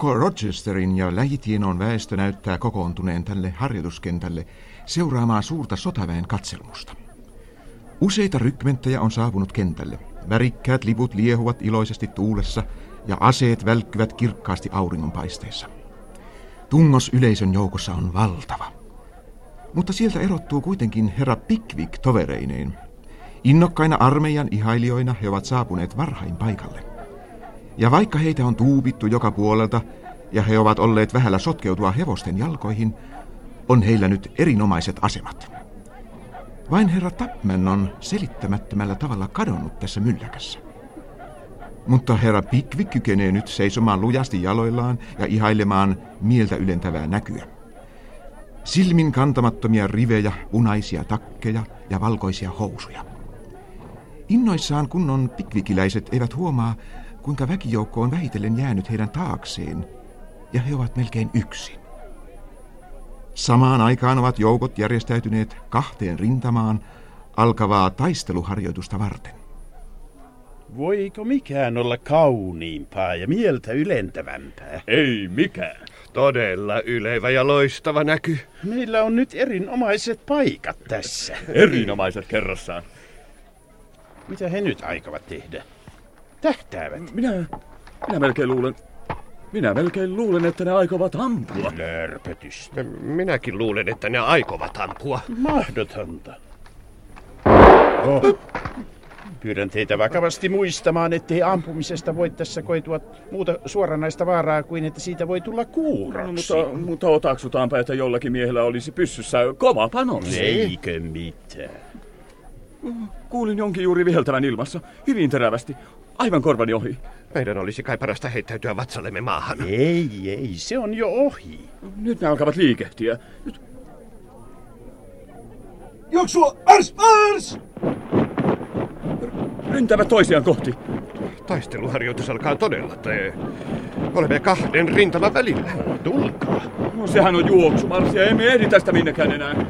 Koko Rochesterin ja lähitienon väestö näyttää kokoontuneen tälle harjoituskentälle seuraamaan suurta sotaväen katselmusta. Useita rykmenttejä on saapunut kentälle. Värikkäät liput liehuvat iloisesti tuulessa ja aseet välkkyvät kirkkaasti auringonpaisteessa. Tungos yleisön joukossa on valtava. Mutta sieltä erottuu kuitenkin herra Pickwick tovereineen. Innokkaina armeijan ihailijoina he ovat saapuneet varhain paikalle. Ja vaikka heitä on tuupittu joka puolelta ja he ovat olleet vähällä sotkeutua hevosten jalkoihin, on heillä nyt erinomaiset asemat. Vain herra Tapman on selittämättömällä tavalla kadonnut tässä mylläkässä. Mutta herra Pickwick kykenee nyt seisomaan lujasti jaloillaan ja ihailemaan mieltä ylentävää näkyä. Silmin kantamattomia rivejä, punaisia takkeja ja valkoisia housuja. Innoissaan kunnon pikvikiläiset eivät huomaa, kuinka väkijoukko on vähitellen jäänyt heidän taakseen, ja he ovat melkein yksin. Samaan aikaan ovat joukot järjestäytyneet kahteen rintamaan alkavaa taisteluharjoitusta varten. Voiko mikään olla kauniimpaa ja mieltä ylentävämpää? Ei mikään. Todella ylevä ja loistava näky. Meillä on nyt erinomaiset paikat tässä. Erinomaiset kerrassaan. Mitä he nyt aikovat tehdä? Tähtäävät. Minä, minä melkein luulen, minä melkein luulen, että ne aikovat ampua. Lörpötystä. Minäkin luulen, että ne aikovat ampua. Mahdotonta. Oh. Pyydän teitä vakavasti muistamaan, ettei ampumisesta voi tässä koitua muuta suoranaista vaaraa kuin että siitä voi tulla kuuroksi. No, mutta, mutta otaksutaanpa, että jollakin miehellä olisi pyssyssä kova panos. Eikö mitään? Kuulin jonkin juuri viheltävän ilmassa, hyvin terävästi, aivan korvani ohi. Meidän olisi kai parasta heittäytyä vatsallemme maahan. Ei, ei, se on jo ohi. Nyt ne alkavat liikehtiä. Nyt... Juoksua! Ars! Ars! Ryntävät toisiaan kohti. Taisteluharjoitus alkaa todella. Te... Olemme kahden rintaman välillä. Tulkaa. No sehän on juoksumarssia, emme ehdi tästä minnekään enää.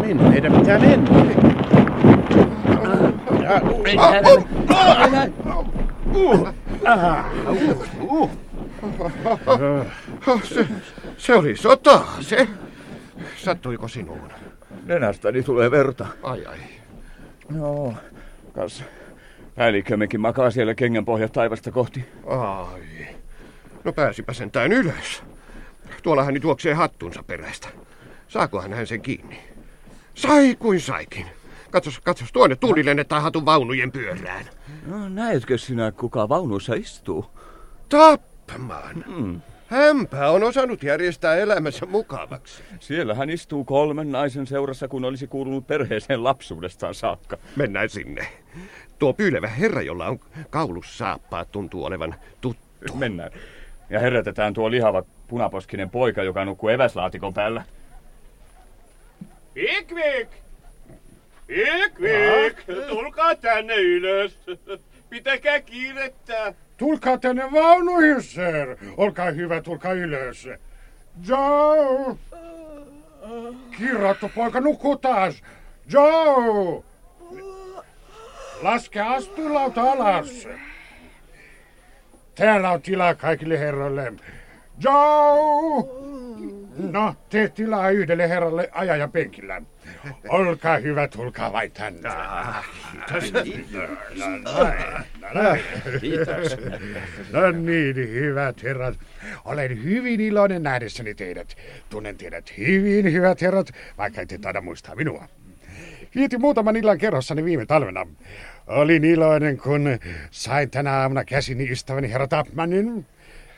Mennä, meidän pitää mennä. Se, se oli sota, se. Sattuiko sinuun? Nenästäni tulee verta. Ai ai. Joo, kas päällikkömmekin makaa siellä kengän pohjat taivasta kohti. Ai. No pääsipä sentään ylös. Tuolla hän juoksee hattunsa perästä. Saakohan hän sen kiinni? Sai kuin saikin. Katsos, katsos, tuonne tuuli lennetään hatun vaunujen pyörään. No, näetkö sinä, kuka vaunussa istuu? Tapman. Hmm. Hämpä on osannut järjestää elämänsä mukavaksi. Siellä hän istuu kolmen naisen seurassa, kun olisi kuulunut perheeseen lapsuudestaan saakka. Mennään sinne. Tuo pyylevä herra, jolla on kaulus saappaat, tuntuu olevan tuttu. Mennään. Ja herätetään tuo lihava punaposkinen poika, joka nukkuu eväslaatikon päällä. Pickwick! Pickwick! Tulkaa tänne ylös. Pitäkää kiirettä. Tulkaa tänne vaunuihin, sir. Olkaa hyvä, tulkaa ylös. Joe! Kirrattu poika nukkuu taas. Joe! Laske astulauta alas. Täällä on tilaa kaikille herroille. Joe! No, tee tilaa yhdelle herralle ajajan penkillä. Olkaa hyvä, tulkaa vain tänne. Kiitos. No niin, hyvät herrat. Olen hyvin iloinen nähdessäni teidät. Tunnen teidät hyvin, hyvät herrat, vaikka ette taida muistaa minua. Vietin muutaman illan kerrossani viime talvena. Olin iloinen, kun sain tänä aamuna käsini ystäväni herra Tapmanin.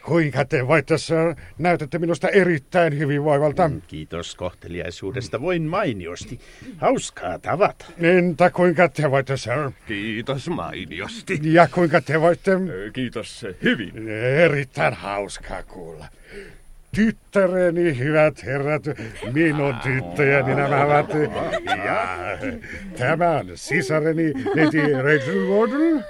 Kuinka te voitte, sir? Näytätte minusta erittäin hyvinvoivalta. Kiitos kohteliaisuudesta. Voin mainiosti. Hauskaa tavata. Entä kuinka te voitte, sir? Kiitos mainiosti. Ja kuinka te voitte? Kiitos, hyvin. Erittäin hauskaa kuulla. Tyttäreni, hyvät herrat, minun tyttöjäni nämä ovat. Ja tämä on sisareni, Rachel Gordon.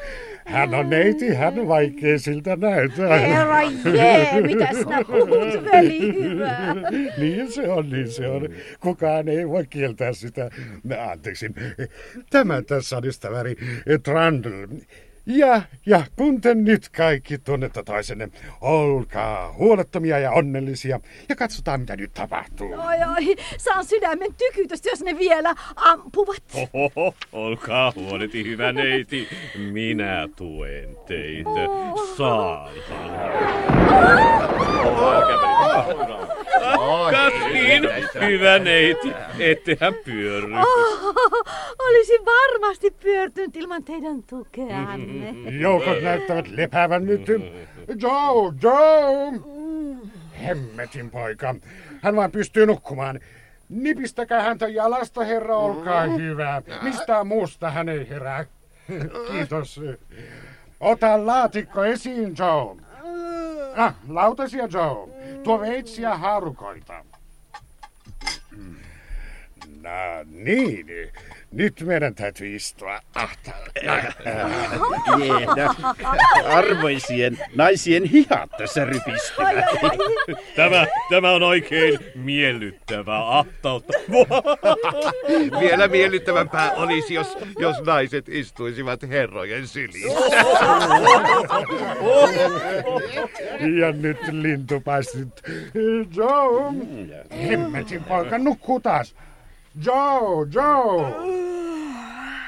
Hän on neiti, hän on vaikea siltä näyttää. Herra jee, mitä sinä puhut, veli hyvä? Niin se on, niin se on. Kukaan ei voi kieltää sitä. Anteeksi. Tämä tässä on ystäväni Trundle. Ja, ja kun te nyt kaikki tunnette toisenne, olkaa huolettomia ja onnellisia ja katsotaan mitä nyt tapahtuu. Oi, oi, saan sydämen tykytystä, jos ne vielä ampuvat. Oho, olkaa huoleti, hyvä neiti. Minä tuen teitä. Saatan. Kas niin, hyvä neiti, ettehän pyörry. Oh, olisin varmasti pyörtynyt ilman teidän tukeanne. Joukot näyttävät lepäävän nyt. Joe, Joe! Hemmetin poika. Hän vain pystyy nukkumaan. Nipistäkää häntä jalasta, herra, olkaa hyvä. Mistä muusta hän ei herää. Kiitos. Ota laatikko esiin, Joe. Ah, lautasia, Joe. Tuo veitsi ja haarukoita. No niin, nyt meidän täytyy istua ahtaalle. Jeena. Arvoisien naisien hihat tässä rypistyvät. Tämä, tämä on oikein miellyttävää ahtautta. Vielä miellyttävämpää olisi, jos, jos naiset istuisivat herrojen sylissä. Ja nyt lintupassit. Joe! Hemmetin poika nukkuu taas. Joe, Joe!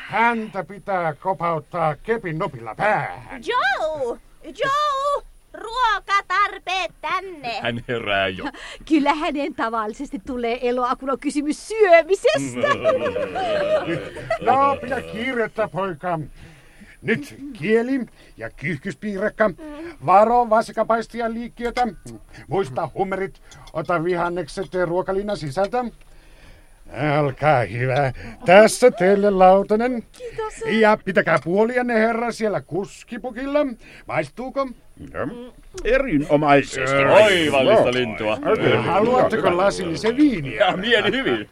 Häntä pitää kopauttaa kepin nopilla päähän. Joe! Joe! Ruokatarpeet tänne! Hän herää jo. Kyllä hänen tavallisesti tulee eloa, kun on kysymys syömisestä. No, pidä kiirettä, poika. Nyt kieli ja kyyhkyspiirakka. Varo vasikapaisti liikkiötä. Muista hummerit. Ota vihannekset ruokalinnan sisältä. Olkaa hyvä. Tässä teille lautanen. Kiitos. Ja pitäkää puolianne herra siellä kuskipukilla. Maistuuko? Erinomaisesti. Oivallista lintua. Haluatteko lasillisen viiniä? Ja mieli hyvin.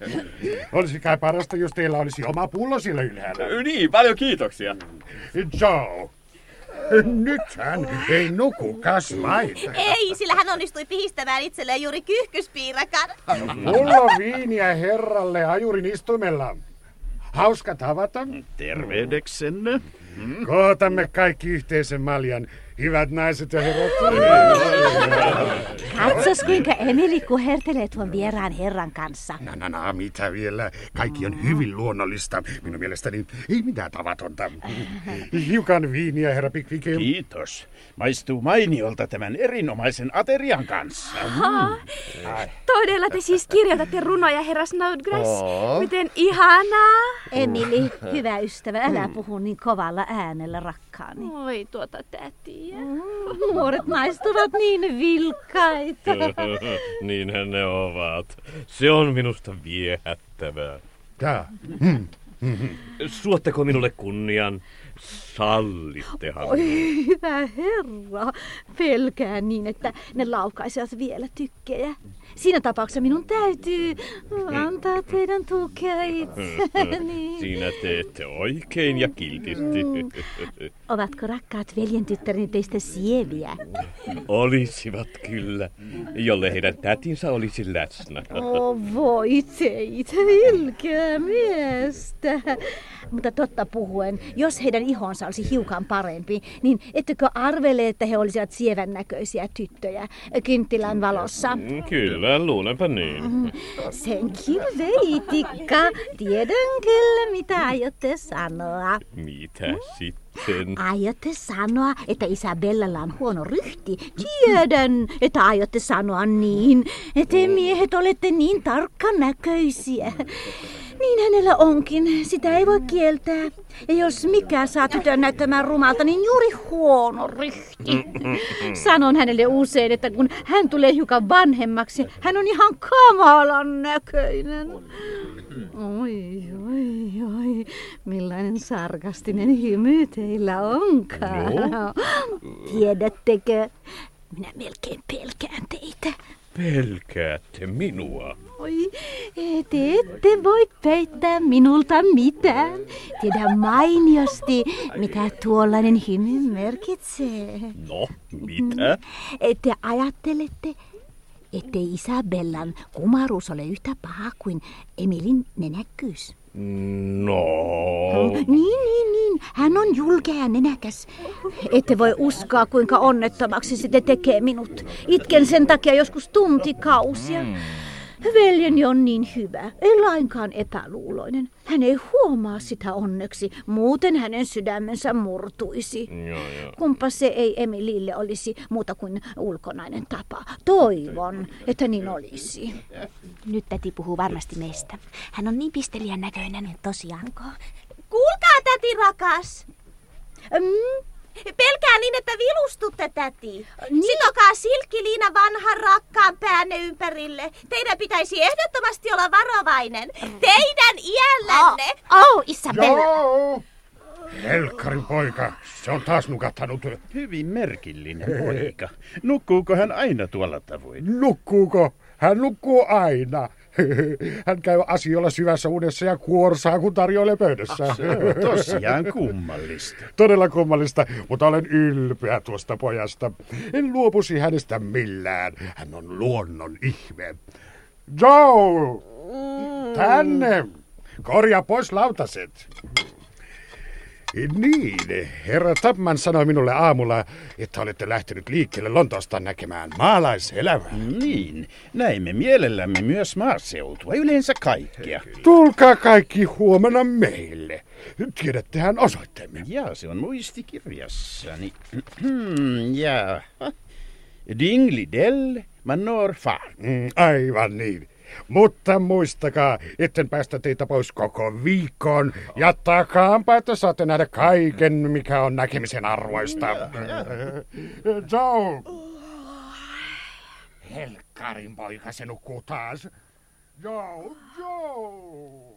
Olisi kai parasta, jos teillä olisi oma pullo siellä ylhäällä. Niin, paljon kiitoksia. Joe. Nythän ei nuku kasvain. Ei, sillä hän onnistui pihistämään itselleen juuri kyyhkyspiirakan. Pullo viiniä herralle ajurin istumella. Hauska tavata. Tervehdeksenne. Kootamme kaikki yhteisen maljan. Hyvät naiset ja herrat. Katsos kuinka Emili kuhertelee tuon vieraan herran kanssa. No, no, no, mitä vielä? Kaikki on hyvin luonnollista. Minun mielestäni ei mitään tavatonta. Hiukan viiniä, herra Pickwick. Kiitos. Maistuu mainiolta tämän erinomaisen aterian kanssa. Todella te siis kirjoitatte runoja, herra Snodgrass? Miten ihanaa! Emili, hyvä ystävä, älä puhu niin kovalla äänellä, rakkaani. Oi tuota tätiä. Nuoret maistuvat niin vilkkaita. Niinhän ne ovat. Se on minusta viehättävää. Tää. Suotteko minulle kunnian? Sallittehan. Oi, hyvä herra. Pelkään niin, että ne laukaisevat vielä tykkejä. Siinä tapauksessa minun täytyy antaa teidän tukea itseni. Siinä teette oikein ja kiltisti. Ovatko rakkaat veljen tyttäreni teistä sieviä? Olisivat kyllä, jolle heidän tätinsä olisi läsnä. Oh, voi teitä, ilkeä miestä. Mutta totta puhuen, jos heidän ihonsa olisi hiukan parempi, niin ettekö arvele, että he olisivat sievän näköisiä tyttöjä kynttilän valossa? Kyllä, luulenpa niin. Senkin veitikka. Tiedän kyllä, mitä aiotte sanoa. Mitä sitten? Aiotte sanoa, että Isabellalla on huono ryhti. Tiedän, että aiotte sanoa niin. Te miehet olette niin tarkkan näköisiä. Niin hänellä onkin, sitä ei voi kieltää. Ja jos mikä saa tytön näyttämään rumalta, niin juuri huono ryhti. Sanon hänelle usein, että kun hän tulee hiukan vanhemmaksi, hän on ihan kamalan näköinen. Oi, oi, oi, millainen sarkastinen hymy teillä onkaan. Tiedättekö, minä melkein pelkään teitä. Pelkäätte minua. Oi, te ette voi peittää minulta mitään. Tiedän mainiosti, mitä tuollainen hymy merkitsee. No, mitä? Te ajattelette, ettei Isabellan kumaruus ole yhtä paha kuin Emilin nenäkkyys. No. Niin, niin, niin. Hän on julkea ja nenäkäs. Ette voi uskoa, kuinka onnettomaksi se tekee minut. Itken sen takia joskus tuntikausia. Mm. Veljeni on niin hyvä, ei lainkaan epäluuloinen. Hän ei huomaa sitä onneksi, muuten hänen sydämensä murtuisi. Joo, joo. Kumpa se ei Emilille olisi muuta kuin ulkonainen tapa. Toivon, että niin olisi. Nyt täti puhuu varmasti meistä. Hän on niin pisteliän näköinen. Tosiaanko? Kuulkaa, täti rakas. Mm, Pelkää niin, että vilustutte, täti. Niin. Sitokaa silkkiliina vanhan rakkaan päänne ympärille. Teidän pitäisi ehdottomasti olla varovainen. Teidän iällänne. Oh, oh Isabella. Joo! Helkkarin poika, se on taas nukahtanut. Hyvin merkillinen poika. Nukkuuko hän aina tuolla tavoin? Nukkuuko? Hän nukkuu aina. Hän käy asioilla syvässä unessa ja kuorsaa, kun tarjoilee pöydässä. Se on tosiaan kummallista. Todella kummallista, mutta olen ylpeä tuosta pojasta. En luopuisi hänestä millään. Hän on luonnon ihme. Joe! Tänne! Korjaa pois lautaset. Niin, herra Tapman sanoi minulle aamulla, että olette lähtenyt liikkeelle Lontoosta näkemään maalaiselämää. Niin, näimme mielellämme myös maaseutua, yleensä kaikkea. Tulkaa kaikki huomenna meille. Tiedättehän osoitteemme. Ja se on muistikirjassani. ja. Dinglidell, Manor Farm. Mm, aivan niin. Mutta muistakaa, etten päästä teitä pois koko viikkoon. Ja takaanpa, että saatte nähdä kaiken, mikä on näkemisen arvoista. Joe! Helkkarin poika, se nukkuu taas. Joe, Joe!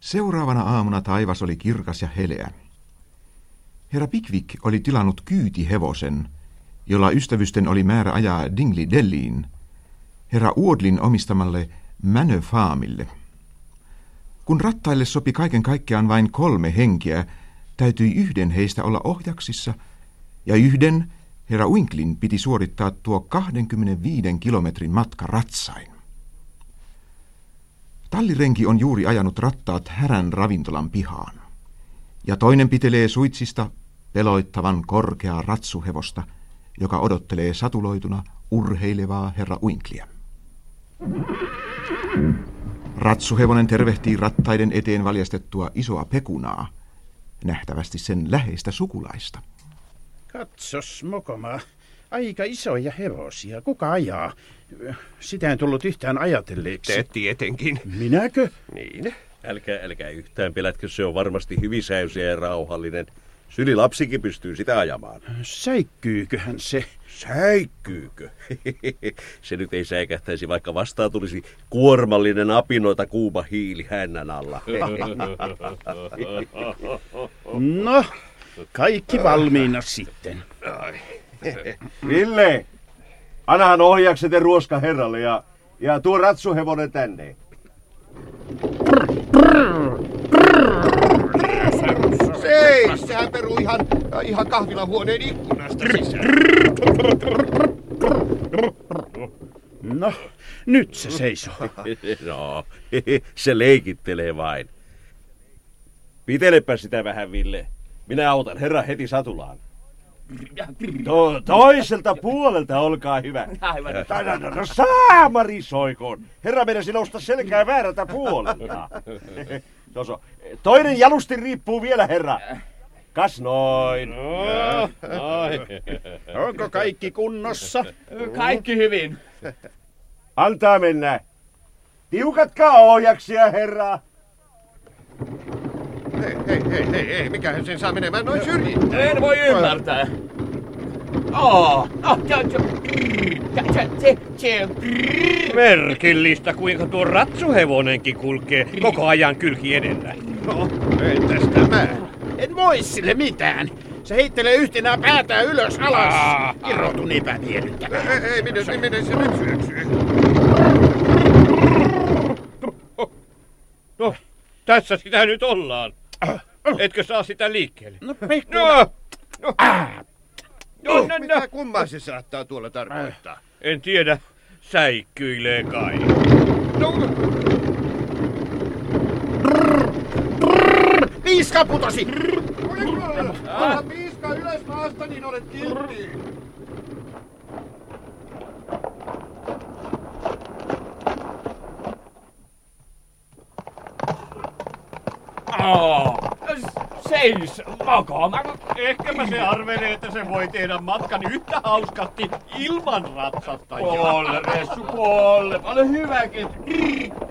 Seuraavana aamuna taivas oli kirkas ja heleä. Herra Pickwick oli tilannut kyytihevosen, jolla ystävysten oli määrä ajaa Dingley Delliin, herra Uodlin omistamalle Manor Farmille. Kun rattaille sopi kaiken kaikkiaan vain kolme henkeä, täytyi yhden heistä olla ohjaksissa, ja yhden, herra Winklin, piti suorittaa tuo 25 kilometrin matka ratsain. Tallirenki on juuri ajanut rattaat härän ravintolan pihaan, ja toinen pitelee suitsista peloittavan korkeaa ratsuhevosta – joka odottelee satuloituna urheilevaa herra Uinkliä. Ratsuhevonen tervehtii rattaiden eteen valjastettua isoa pekunaa, nähtävästi sen läheistä sukulaista. Katsos, Mokoma. Aika isoja hevosia. Kuka ajaa? Sitä en tullut yhtään ajatelleeksi. Te tietenkin. Minäkö? Niin. Älkää, älkää yhtään pelätkö, se on varmasti hyvin säysiä ja rauhallinen. Syli lapsikin pystyy sitä ajamaan. Säikkyyköhän se? Säikkyykö? se nyt ei säikähtäisi, vaikka vastaan tulisi kuormallinen apinoita kuuma hiili hännän alla. no, kaikki valmiina sitten. Ville, annahan ohjakset ja ruoska herralle ja, ja tuo ratsuhevonen tänne. Ei, sehän peruu ihan, ihan kahvilahuoneen ikkunasta sisään. No, nyt se seisoo. no, se leikittelee vain. Pitelepä sitä vähän, Ville. Minä autan herra heti satulaan. To, toiselta puolelta, olkaa hyvä. Aivan. No, no, no saamari soikoon. Herra menesi nousta selkää väärältä puolelta. Toso, toinen jalusti riippuu vielä, herra. Kas noin. No, Onko kaikki kunnossa? Kaikki hyvin. Antaa mennä. Tiukatkaa ohjaksia, herra. Hei, hei, hei, hei, hei, mikähän sen saa menemään noin syrjiin? En voi ymmärtää. Oh, oh, se, se, se, se, Merkillistä, kuinka tuo ratsухevonenkin kulkee koko ajan kylki edellä. No, entäs tämä? En voi sille mitään. Se heittelee yhtenä päätään ylös alas. Ah. Irrotun epämiellyttävää. Ei, ei, minne, minne se nyt syöksyy? No, tässä sitä nyt ollaan. Etkö saa sitä liikkeelle? No, pikku... No, No, no, no, no. mitä kummaa se saattaa tuolla tarkoittaa? En tiedä. Säikkyilee kai. No, piiska putosi! Piiska ylös maasta, niin olet kiltti. Oh, seis, makaama. Ehkäpä se arvelee, että se voi tehdä matkan yhtä hauskasti ilman ratsastajaa. Polle, Ressu, polle. Ole hyväkin.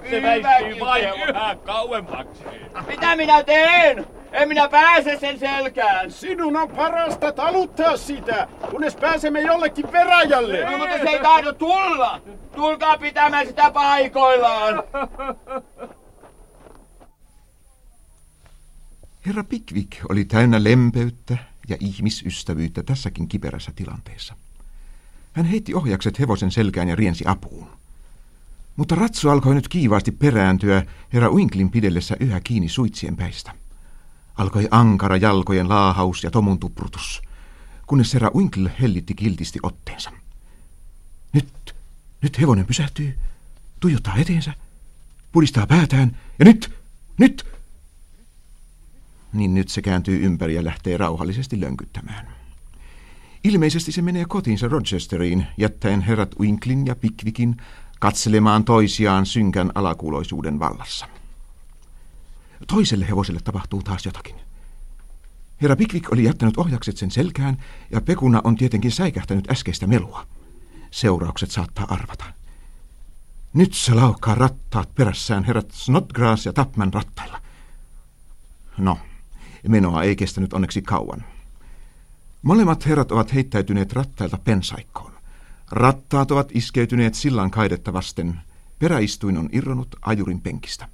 Se väistyy vain yhä kauemmaksi. Mitä minä teen? En minä pääse sen selkään. Sinun on parasta taluttaa sitä, kunnes pääsemme jollekin veräjälle. No, mutta se ei tahdo tulla. Tulkaa pitämään sitä paikoillaan. Herra Pickwick oli täynnä lempeyttä ja ihmisystävyyttä tässäkin kiperässä tilanteessa. Hän heitti ohjakset hevosen selkään ja riensi apuun. Mutta ratsu alkoi nyt kiivaasti perääntyä herra Winklin pidellessä yhä kiinni suitsien päistä. Alkoi ankara jalkojen laahaus ja tomun tuprutus, kunnes herra Winkle hellitti kiltisti otteensa. Nyt, nyt hevonen pysähtyy, tuijottaa eteensä, pudistaa päätään ja nyt, nyt, niin nyt se kääntyy ympäri ja lähtee rauhallisesti lönkyttämään. Ilmeisesti se menee kotiinsa Rochesteriin, jättäen herrat Winklin ja Pickwickin katselemaan toisiaan synkän alakuuloisuuden vallassa. Toiselle hevoselle tapahtuu taas jotakin. Herra Pickwick oli jättänyt ohjakset sen selkään, ja Pekuna on tietenkin säikähtänyt äskeistä melua. Seuraukset saattaa arvata. Nyt se laukkaa rattaat perässään herrat Snodgrass ja Tapman rattailla. No, Menoa ei kestänyt onneksi kauan. Molemmat herrat ovat heittäytyneet rattailta pensaikkoon. Rattaat ovat iskeytyneet sillan kaidetta vasten. Peräistuin on irronut ajurin penkistä.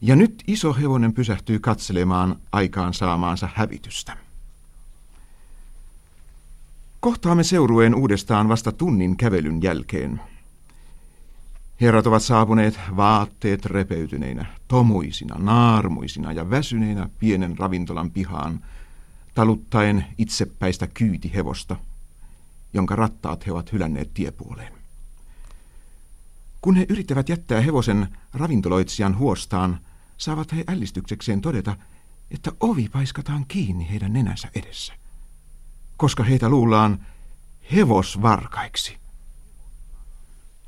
Ja nyt iso hevonen pysähtyy katselemaan aikaan saamaansa hävitystä. Kohtaamme seurueen uudestaan vasta tunnin kävelyn jälkeen. Herrat ovat saapuneet vaatteet repeytyneinä, tomuisina, naarmuisina ja väsyneinä pienen ravintolan pihaan, taluttaen itsepäistä kyytihevosta, jonka rattaat he ovat hylänneet tiepuoleen. Kun he yrittävät jättää hevosen ravintoloitsijan huostaan, saavat he ällistyksekseen todeta, että ovi paiskataan kiinni heidän nenänsä edessä, koska heitä luullaan hevosvarkaiksi.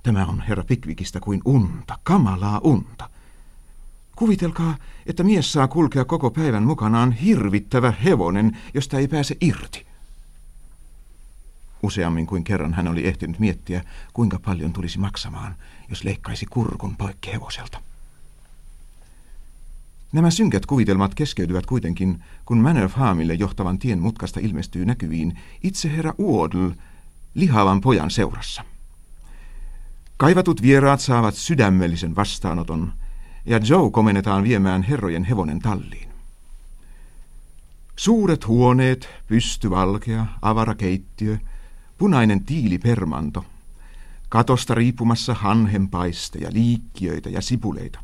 Tämä on herra Pickwickistä kuin unta, kamalaa unta. Kuvitelkaa, että mies saa kulkea koko päivän mukanaan hirvittävä hevonen, josta ei pääse irti. Useammin kuin kerran hän oli ehtinyt miettiä, kuinka paljon tulisi maksamaan, jos leikkaisi kurkun poikki hevoselta. Nämä synkät kuvitelmat keskeytyvät kuitenkin, kun Manor Farmille johtavan tien mutkasta ilmestyy näkyviin itse herra Uodl lihavan pojan seurassa. Kaivatut vieraat saavat sydämellisen vastaanoton, ja Joe komennetaan viemään herrojen hevonen talliin. Suuret huoneet, pystyvalkea, avara keittiö, punainen tiilipermanto, katosta riippumassa hanhenpaisteja, liikkiöitä ja sipuleita.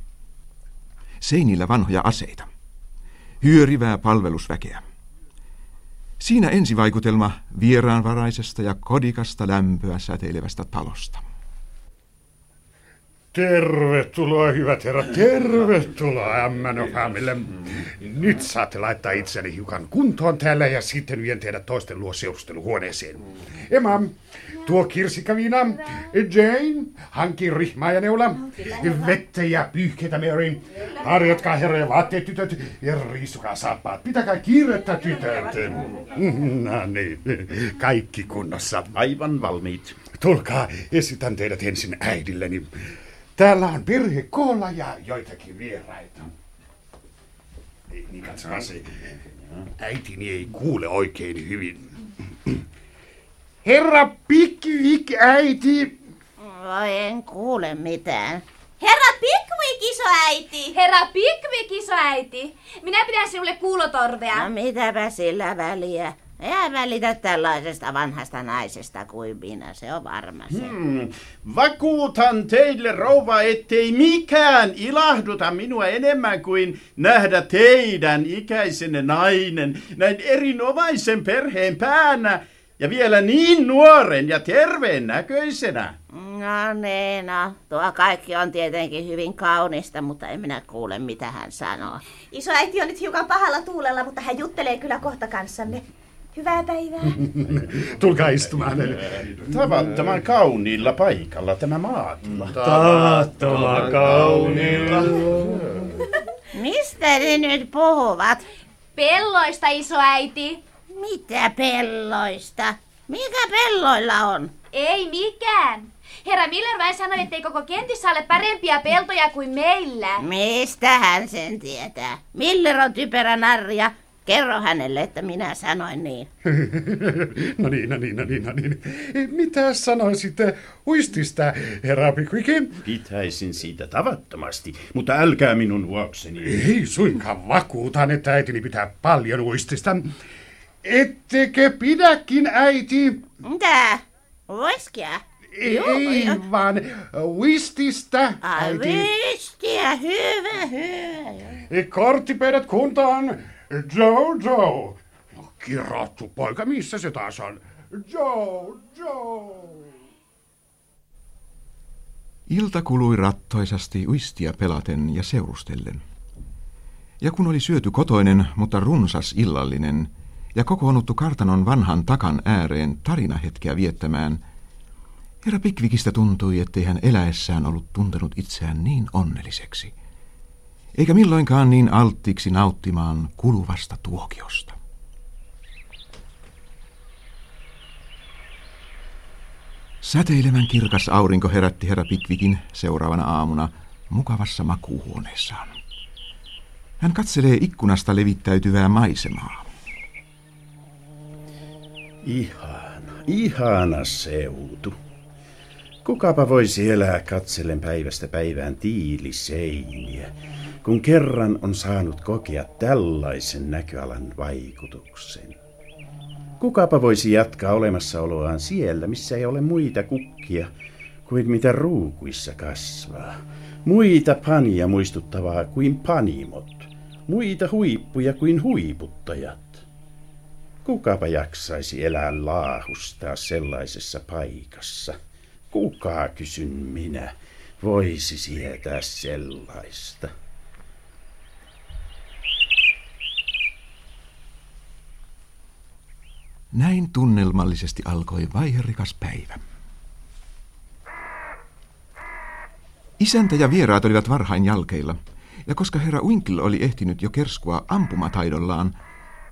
Seinillä vanhoja aseita. Hyörivää palvelusväkeä. Siinä ensivaikutelma vieraanvaraisesta ja kodikasta lämpöä säteilevästä talosta. Tervetuloa, hyvät herrat. Tervetuloa Ämmänofamille. Nyt saatte laittaa itseni hiukan kuntoon täällä ja sitten vien teidät toisten luo seurusteluhuoneeseen. Emma, tuo kirsikaviina. Jane, hankin rihmaa ja neula. Vettä ja pyyhkeitä Mary. Harjatkaa herrojen vaatteet tytöt ja riisukaa saappaat. Pitäkää kiirettä tytöt. No niin, kaikki kunnossa. Aivan valmiit. Tulkaa, esitän teidät ensin äidilleni. Täällä on perhe koolla ja joitakin vieraita. Niin, niin se. Äitini ei kuule oikein hyvin. Herra Pickwick, äiti. Voi, en kuule mitään. Herra Pickwick, isoäiti! Herra Pickwick, isoäiti! Minä pidän sinulle kuulotorvea. No mitäpä sillä väliä? Ei välitä tällaisesta vanhasta naisesta kuin minä, se on varma se. Hmm. Vakuutan teille, rouva, ettei mikään ilahduta minua enemmän kuin nähdä teidän ikäisenne nainen näin erinomaisen perheen päänä ja vielä niin nuoren ja terveen näköisenä. No niin, no. Tuo kaikki on tietenkin hyvin kaunista, mutta en minä kuule, mitä hän sanoo. Iso äiti on nyt hiukan pahalla tuulella, mutta hän juttelee kyllä kohta kanssanne. Hyvää päivää. Tulkaa istumaan. Tavattoman kauniilla paikalla tämä maatila. Tavattoman kauniilla. Mistä ne nyt puhuvat? Pelloista, isoäiti. Mitä pelloista? Mikä pelloilla on? Ei mikään. Herra Miller vain sanoi, ettei koko kentissä ole parempia peltoja kuin meillä. Mistä hän sen tietää? Miller on typerä narja. Kerro hänelle, että minä sanoin niin. no niin, no niin, no niin, no niin. Mitä sanoisitte uistista, herra Pickwick? Pitäisin siitä tavattomasti, mutta älkää minun vuokseni. Ei suinkaan vakuutan, että äitini pitää paljon uistista. Ettekö pidäkin, äiti? Mitä? Uiskia? Ei, vaan uistista, äiti. Uiskia, hyvä, hyvä. Korttipöydät kuntoon. Joe. No, kirottu poika, missä se taas on? Joe. Ilta kului rattoisasti uistia pelaten ja seurustellen. Ja kun oli syöty kotoinen, mutta runsas illallinen, ja kokoonnuttu kartanon vanhan takan ääreen tarinahetkeä viettämään, herra Pikvikistä tuntui, ettei hän eläessään ollut tuntenut itseään niin onnelliseksi – eikä milloinkaan niin alttiiksi nauttimaan kuluvasta tuokiosta. Säteilevän kirkas aurinko herätti herra Pikvikin seuraavana aamuna mukavassa makuuhuoneessaan. Hän katselee ikkunasta levittäytyvää maisemaa. Ihana, ihana seutu. Kukapa voisi elää katsellen päivästä päivään tiiliseiniä, kun kerran on saanut kokea tällaisen näköalan vaikutuksen. Kukapa voisi jatkaa olemassaoloaan siellä, missä ei ole muita kukkia kuin mitä ruukuissa kasvaa. Muita pania muistuttavaa kuin panimot. Muita huippuja kuin huiputtajat. Kukapa jaksaisi elää laahustaa sellaisessa paikassa? Kuka, kysyn minä, voisi sietää sellaista? Näin tunnelmallisesti alkoi vaiherikas päivä. Isäntä ja vieraat olivat varhain jalkeilla, ja koska herra Winkle oli ehtinyt jo kerskua ampumataidollaan,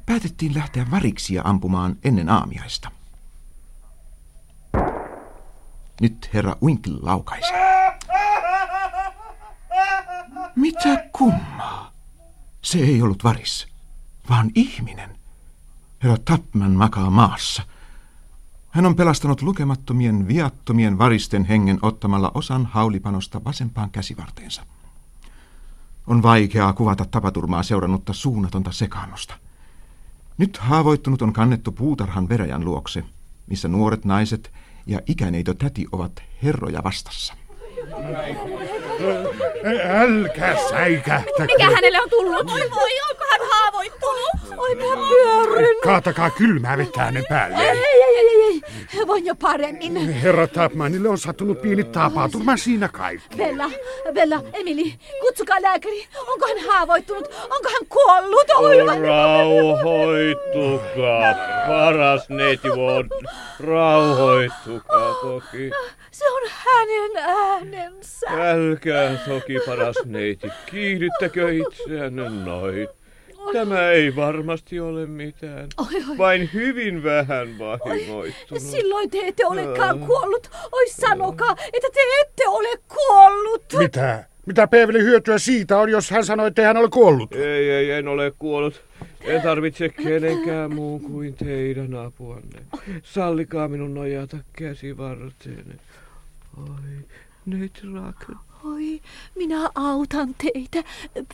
päätettiin lähteä variksia ampumaan ennen aamiaista. Nyt herra Winkle laukaisi. Mitä kummaa? Se ei ollut varis, vaan ihminen. Herra Tapman makaa maassa. Hän on pelastanut lukemattomien viattomien varisten hengen ottamalla osan haulipanosta vasempaan käsivarteensa. On vaikeaa kuvata tapaturmaa seurannutta suunnatonta sekaannusta. Nyt haavoittunut on kannettu puutarhan veräjän luokse, missä nuoret naiset ja ikäneito täti ovat herroja vastassa. Älkää säikähtäkö. Mikä hänelle on tullut? Oi voi, onko hän haavoittunut? Oi minä pyörryn. Kaatakaa kylmää vettä hänen päälleen. Ei, ei, ei, ei, ei. Voin jo paremmin. Herra Tapmanille on sattunut pieni tapaturma siinä kaikki. Bella, Bella, Emili, kutsukaa lääkäri. Onko hän haavoittunut? Onko hän kuollut? Oi, Rauhoittukaa, paras neiti Ward. Rauhoittukaa toki. Se on hänen äänensä. Älkää toki paras neiti, kiihdyttäkö itseänne noin. Tämä ei varmasti ole mitään. Oi, oi. Vain hyvin vähän vahingoittunut. Silloin te ette olekaan kuollut. Oi sanokaa, että te ette ole kuollut. Mitä? Mitä Peeveli hyötyä siitä on, jos hän sanoi, että hän ole kuollut? Ei, ei, en ole kuollut. En tarvitse kenenkään muun kuin teidän apuanne. Sallikaa minun nojata käsivarteenne. Oi, nyt rak. Oi, minä autan teitä.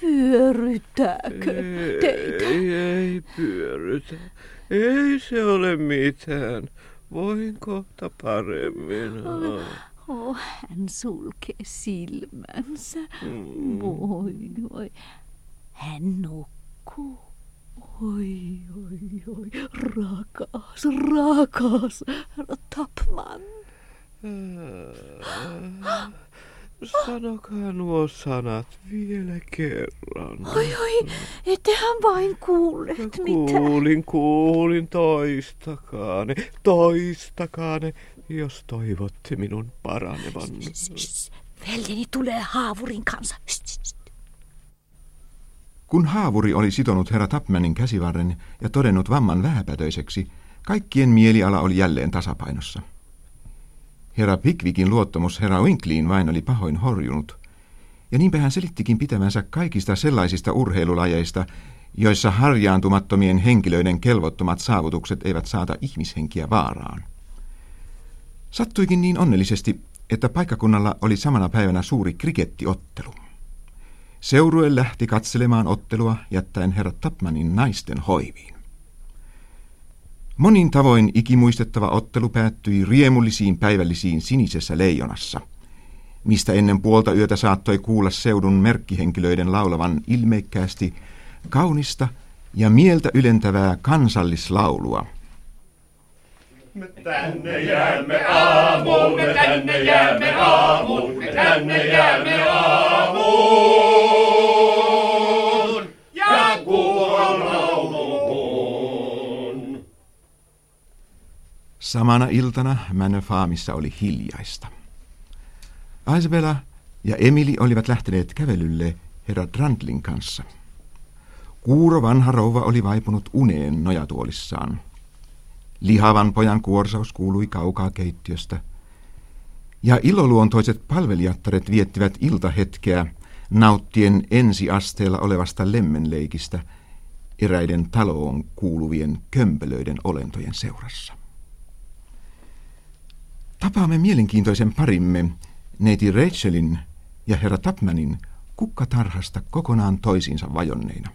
Pyörryttääkö teitä? Ei, ei pyörrytä. Ei se ole mitään. Voin kohta paremmin. Oh, hän sulkee silmänsä. Voi, voi. Hän nukkuu. Oi, oi, oi, rakas, rakas, herra Tapman. Sanokaa nuo sanat vielä kerran. Oi, oi, ettehän vain kuulleet mitään. Kuulin, kuulin, toistakaa ne, toistakaa ne, jos toivotte minun paranevan. Veljeni tulee haavurin kanssa. Kun haavuri oli sitonut herra Tapmanin käsivarren ja todennut vamman vähäpätöiseksi, kaikkien mieliala oli jälleen tasapainossa. Herra Pickvickin luottamus herra Winkliin vain oli pahoin horjunut, ja niinpä hän selittikin pitävänsä kaikista sellaisista urheilulajeista, joissa harjaantumattomien henkilöiden kelvottomat saavutukset eivät saata ihmishenkiä vaaraan. Sattuikin niin onnellisesti, että paikkakunnalla oli samana päivänä suuri krikettiottelu. Seurue lähti katselemaan ottelua jättäen herra Tapmanin naisten hoiviin. Monin tavoin ikimuistettava ottelu päättyi riemullisiin päivällisiin sinisessä leijonassa, mistä ennen puolta yötä saattoi kuulla seudun merkkihenkilöiden laulavan ilmeikkäästi kaunista ja mieltä ylentävää kansallislaulua. Me tänne jäämme aamuun, me tänne jäämme aamuun, me tänne jäämme aamuun. Samana iltana Manor oli hiljaista. Isabella ja Emily olivat lähteneet kävelylle herra Drandlin kanssa. Kuuro vanha rouva oli vaipunut uneen nojatuolissaan. Lihavan pojan kuorsaus kuului kaukaa keittiöstä. Ja iloluontoiset palvelijattaret viettivät iltahetkeä nauttien ensiasteella olevasta lemmenleikistä eräiden taloon kuuluvien kömpelöiden olentojen seurassa. Tapaamme mielenkiintoisen parimme neiti Rachelin ja herra Tapmanin kukkatarhasta kokonaan toisiinsa vajonneina.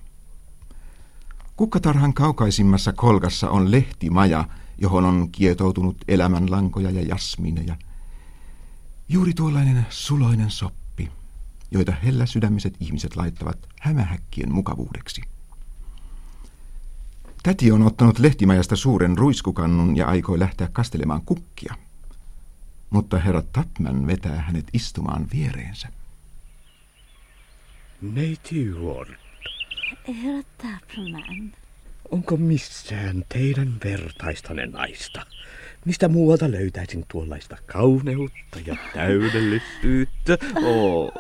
Kukkatarhan kaukaisimmassa kolkassa on lehtimaja, johon on kietoutunut elämänlankoja ja jasmineja. Juuri tuollainen suloinen soppi, joita hellä sydämiset ihmiset laittavat hämähäkkien mukavuudeksi. Täti on ottanut lehtimajasta suuren ruiskukannun ja aikoi lähteä kastelemaan kukkia. Mutta herra Tapman vetää hänet istumaan viereensä. Neiti Ward, Herra Tapman. onko missään teidän vertaistanne naista? Mistä muualta löytäisin tuollaista kauneutta ja täydellisyyttä? Oh.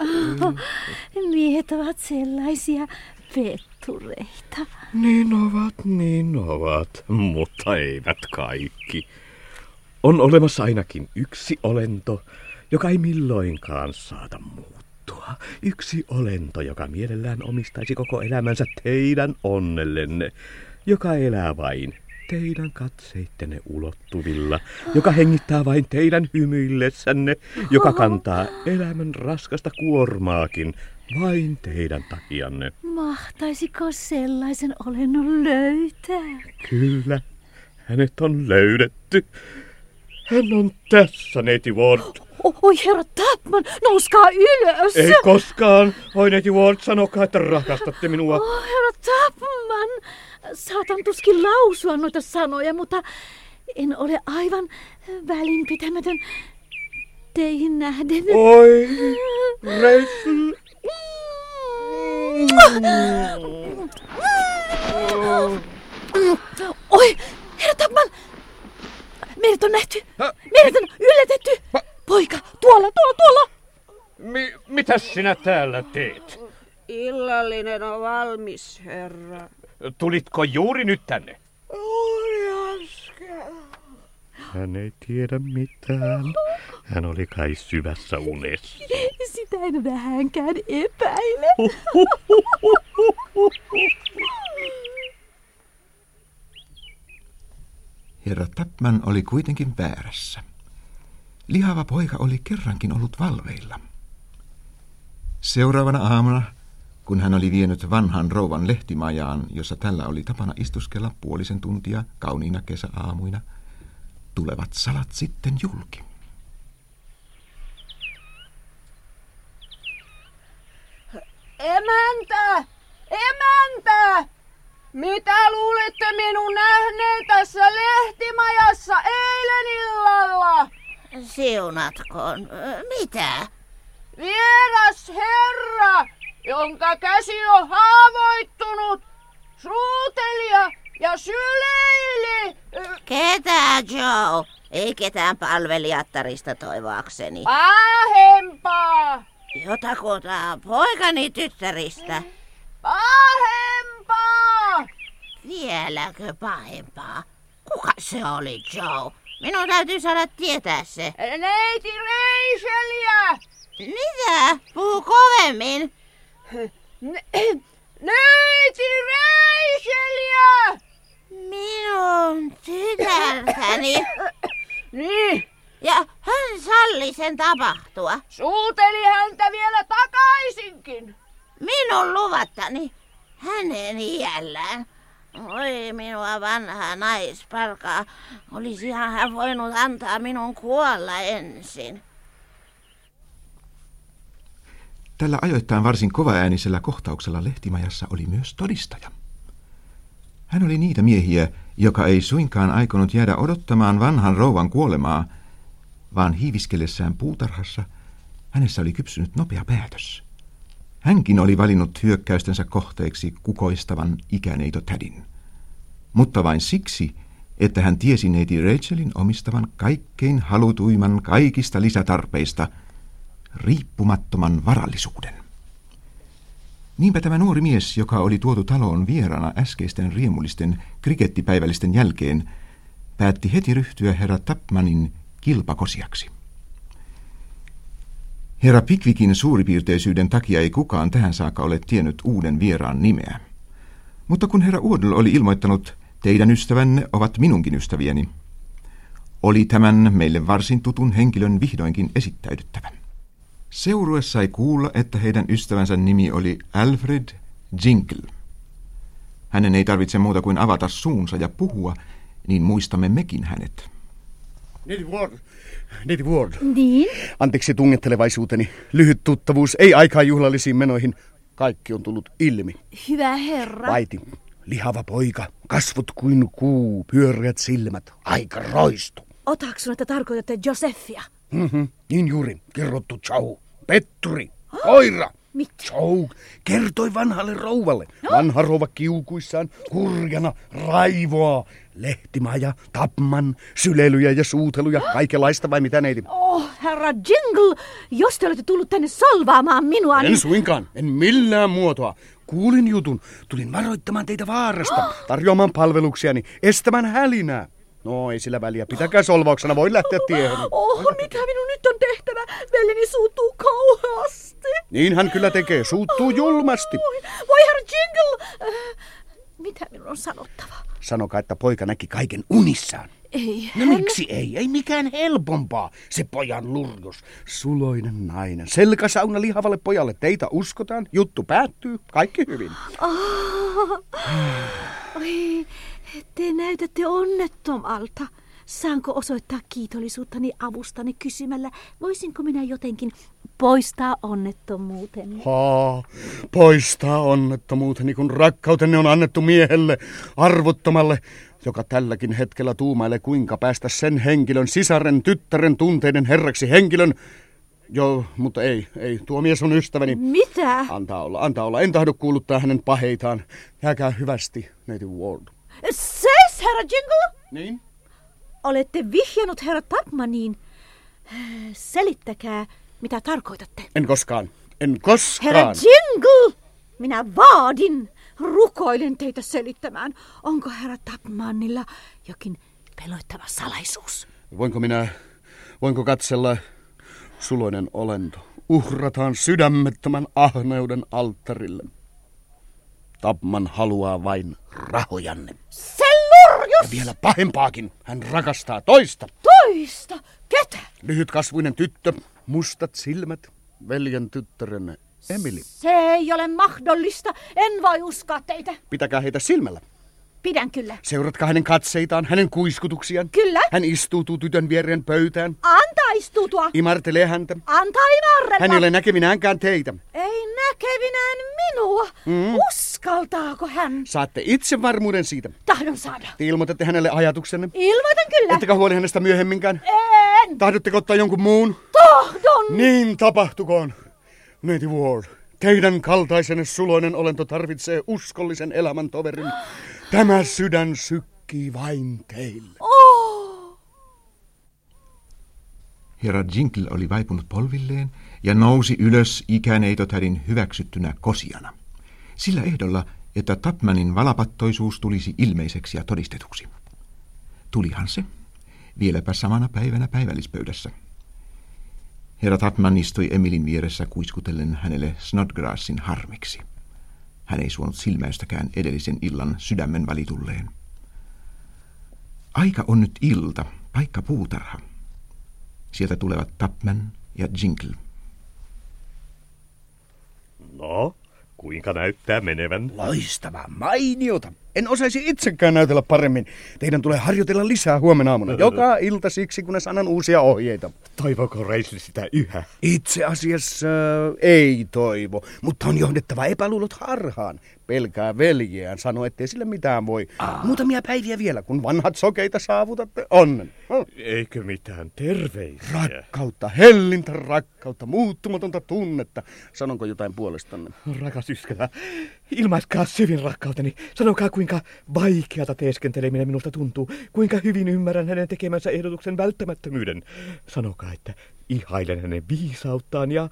Miehet ovat sellaisia pettureita. Niin ovat, niin ovat, mutta eivät kaikki. On olemassa ainakin yksi olento, joka ei milloinkaan saata muuttua. Yksi olento, joka mielellään omistaisi koko elämänsä teidän onnellenne, joka elää vain teidän katseittenne ulottuvilla, joka hengittää vain teidän hymyillessänne, joka kantaa elämän raskasta kuormaakin vain teidän takianne. Mahtaisiko sellaisen olennon löytää? Kyllä, hänet on löydetty. Hän on tässä, neiti Ward. Oi herra Tapman, nouskaa ylös! Ei koskaan. Oi, neiti Ward, sanokaa, että rakastatte minua. Oh, herra Tapman, saatan tuskin lausua noita sanoja, mutta en ole aivan välinpitämätön teihin nähden. Oi, Rachel. Oi, herra Tapman! Meidät on nähty! Meidät on yllätetty! Poika, tuolla, tuolla, tuolla! Mi- mitäs sinä täällä teet? Illallinen on valmis, herra. Tulitko juuri nyt tänne? Juuri äsken. Hän ei tiedä mitään. Hän oli kai syvässä unessa. Sitä en vähänkään epäile. Herra Tapman oli kuitenkin väärässä. Lihava poika oli kerrankin ollut valveilla. Seuraavana aamuna, kun hän oli vienyt vanhan rouvan lehtimajaan, jossa tällä oli tapana istuskella puolisen tuntia kauniina kesäaamuina, tulevat salat sitten julki. Emäntä! Emäntä! Mitä luulitte minun nähneen tässä lehtimajassa eilen illalla? Siunatkoon. Mitä? Vieras herra, jonka käsi on haavoittunut, suutelija ja syleili. Ketä, Joe? Ei ketään palvelijattarista toivoakseni. Pahempaa. Jotakuta poikani tyttäristä. Pahempaa. Vieläkö pahempaa? Kuka se oli, Joe? Minun täytyy saada tietää se. Neiti Reiseliä. Mitä? Puhu kovemmin. Neiti Reiseliä. Minun tytärtäni. niin. Ja hän salli sen tapahtua. Suuteli häntä vielä takaisinkin. Minun luvattani. Hänen iällään. Oi minua vanhaa naisparkaa. Olisihan hän voinut antaa minun kuolla ensin. Tällä ajoittain varsin kovaäänisellä kohtauksella lehtimajassa oli myös todistaja. Hän oli niitä miehiä, joka ei suinkaan aikonut jäädä odottamaan vanhan rouvan kuolemaa, vaan hiiviskellessään puutarhassa hänessä oli kypsynyt nopea päätös. Hänkin oli valinnut hyökkäystensä kohteeksi kukoistavan ikäneito tädin. Mutta vain siksi, että hän tiesi neiti Rachelin omistavan kaikkein halutuimman kaikista lisätarpeista, riippumattoman varallisuuden. Niinpä tämä nuori mies, joka oli tuotu taloon vierana äskeisten riemullisten krikettipäivällisten jälkeen, päätti heti ryhtyä herra Tapmanin kilpakosiaksi. Herra Pikvikin suuripiirteisyyden takia ei kukaan tähän saakka ole tiennyt uuden vieraan nimeä. Mutta kun herra Uodl oli ilmoittanut, teidän ystävänne ovat minunkin ystävieni, oli tämän meille varsin tutun henkilön vihdoinkin esittäydyttävä. Seurue sai kuulla, että heidän ystävänsä nimi oli Alfred Jinkle. Hänen ei tarvitse muuta kuin avata suunsa ja puhua, niin muistamme mekin hänet. Neiti Ward, neiti Ward. Niin? Anteeksi tungettelevaisuuteni. Lyhyt tuttavuus, ei aikaa juhlallisiin menoihin. Kaikki on tullut ilmi. Hyvä herra. Vaiti, lihava poika, kasvot kuin kuu, pyöreät silmät, aika roistu. Otaksun, että tarkoitatte Josefia? Mm-hmm. Niin juuri, kirrottu Chow. Petturi, koira. Mitä? Chow kertoi vanhalle rouvalle. Vanha rouva kiukuissaan, kurjana, raivoa. Lehtimaja, tapman, sylelyjä ja suuteluja, kaikenlaista vai mitä neiti? Oh, herra Jingle, jos te olette tullut tänne solvaamaan minua, En niin... suinkaan, en millään muotoa. Kuulin jutun, tulin varoittamaan teitä vaarasta, tarjoamaan palveluksiani, estämään hälinää. No ei sillä väliä, pitäkää solvauksena, voi lähteä tiehen. Oh, mitä minun nyt on tehtävä? Veljeni suuttuu kauheasti. Niin hän kyllä tekee, suuttuu julmasti. Voi, herra Jingle! Äh, mitä minun on sanottava? Sanokaa, että poika näki kaiken unissaan. Ei, No miksi ei? Ei mikään helpompaa. Se pojan lurjus. Suloinen nainen. Selkäsauna lihavalle pojalle. Teitä uskotaan. Juttu päättyy. Kaikki hyvin. Oh, oi, te näytätte onnettomalta. Saanko osoittaa kiitollisuuttani avustani kysymällä, voisinko minä jotenkin poistaa onnettomuuteni? Haa, poistaa onnettomuuteni, kun rakkautenne on annettu miehelle, arvottomalle, joka tälläkin hetkellä tuumailee kuinka päästä sen henkilön, sisaren, tyttären tunteiden herraksi henkilön. Joo, mutta ei, ei, tuo mies on ystäväni. Mitä? Antaa olla, antaa olla. En tahdo kuuluttaa hänen paheitaan. Jääkää hyvästi, neiti Ward. Seis, herra Jingle! Niin? Olette vihjannut herra Tapmaniin. Selittäkää, mitä tarkoitatte. En koskaan. En koskaan. Herra Jingle! Minä vaadin, rukoilen teitä selittämään. Onko herra Tapmanilla jokin peloittava salaisuus? Voinko minä, voinko katsella suloinen olento? Uhrataan sydämettömän ahneuden alttarille. Tapman haluaa vain rahojanne. Se lurjus! Ja vielä pahempaakin, hän rakastaa toista. Toista? Ketä? Lyhytkasvuinen tyttö, mustat silmät, veljen tyttärenne Emily. Se ei ole mahdollista. En voi uskoa teitä. Pitäkää heitä silmällä. Pidän kyllä. Seuratkaa hänen katseitaan, hänen kuiskutuksiaan. Kyllä. Hän istuutuu tytön viereen pöytään. Antaa istuutua. Imartelee häntä. Antaa imarrella. Hän ei ole näkevinäänkään teitä. Ei näkevinään minua. Mm. Uskaltaako hän? Saatte itse varmuuden siitä. Tahdon saada. Te ilmoitatte hänelle ajatuksenne. Ilmoitan kyllä. Ettekä huoli hänestä myöhemminkään. sen! Tahdotteko ottaa jonkun muun? Tahdon! Niin tapahtukoon. Neiti Ward, teidän kaltaisenne suloinen olento tarvitsee uskollisen elämäntoverin. Tämä sydän sykkii vain teille. Oh! Herra Jinkle oli vaipunut polvilleen ja nousi ylös ikäneitotärin hyväksyttynä kosiana. Sillä ehdolla, että Tapmanin valapattoisuus tulisi ilmeiseksi ja todistetuksi. Tulihan se, vieläpä samana päivänä päivällispöydässä. Herra Tapman istui Emilin vieressä kuiskutellen hänelle Snodgrassin harmiksi. Hän ei suonut silmäystäkään edellisen illan sydämen valitulleen. Aika on nyt ilta, paikka puutarha. Sieltä tulevat Tapman ja Jinkle. No, kuinka näyttää menevän? Loistavaa, mainiota. En osaisi itsekään näytellä paremmin. Teidän tulee harjoitella lisää huomenna aamuna. Joka ilta siksi, kun sanan uusia ohjeita. Toivoko Reisli sitä yhä? Itse asiassa äh, ei toivo, mutta on johdettava epäluulot harhaan. Pelkää veljeään, sano ettei sille mitään voi. Aa. Muutamia päiviä vielä, kun vanhat sokeita saavutatte onnen. Oh. Eikö mitään terveisiä? Rakkautta, hellintä rakkautta, muuttumatonta tunnetta. Sanonko jotain puolestanne? Rakas ystävä, ilmaiskaa syvin rakkauteni. Sanokaa kuinka vaikeata teeskenteleminen minusta tuntuu. Kuinka hyvin ymmärrän hänen tekemänsä ehdotuksen välttämättömyyden. Sanokaa, että ihailen hänen viisauttaan ja äh,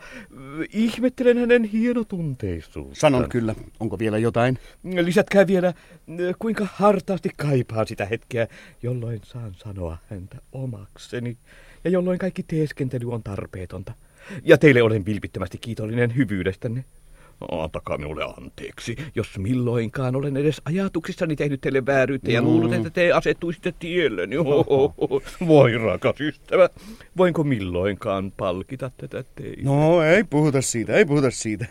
ihmettelen hänen hienotunteisuuttaan. Sanon kyllä. Onko vielä jotain? Lisätkää vielä, äh, kuinka hartaasti kaipaan sitä hetkeä, jolloin saan sanoa häntä omakseni ja jolloin kaikki teeskentely on tarpeetonta. Ja teille olen vilpittömästi kiitollinen hyvyydestänne. Antakaa minulle anteeksi, jos milloinkaan olen edes ajatuksissani tehnyt teille vääryyttä ja luullut, että te asettuisitte tielleni. Oho, voi rakas ystävä, voinko milloinkaan palkita tätä teitä? No ei puhuta siitä, ei puhuta siitä.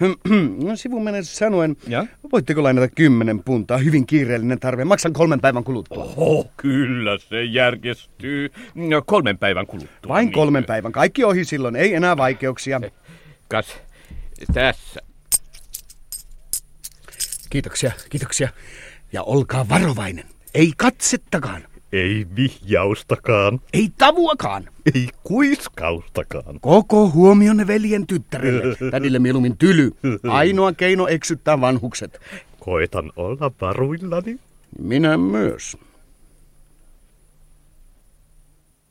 no, sivumennessä sanoen, ja? voitteko lainata kymmenen puntaa, hyvin kiireellinen tarve, maksan kolmen päivän kuluttua. Oho, kyllä se järjestyy. No, kolmen päivän kuluttua. Vain kolmen päivän, kaikki ohi silloin, ei enää vaikeuksia. Kas, tässä. Kiitoksia, kiitoksia. Ja olkaa varovainen. Ei katsettakaan. Ei vihjaustakaan. Ei tavuakaan. Ei kuiskaustakaan. Koko huomionne veljen tyttärelle. Tädille mieluummin tyly. Ainoa keino eksyttää vanhukset. Koitan olla varuillani. Minä myös.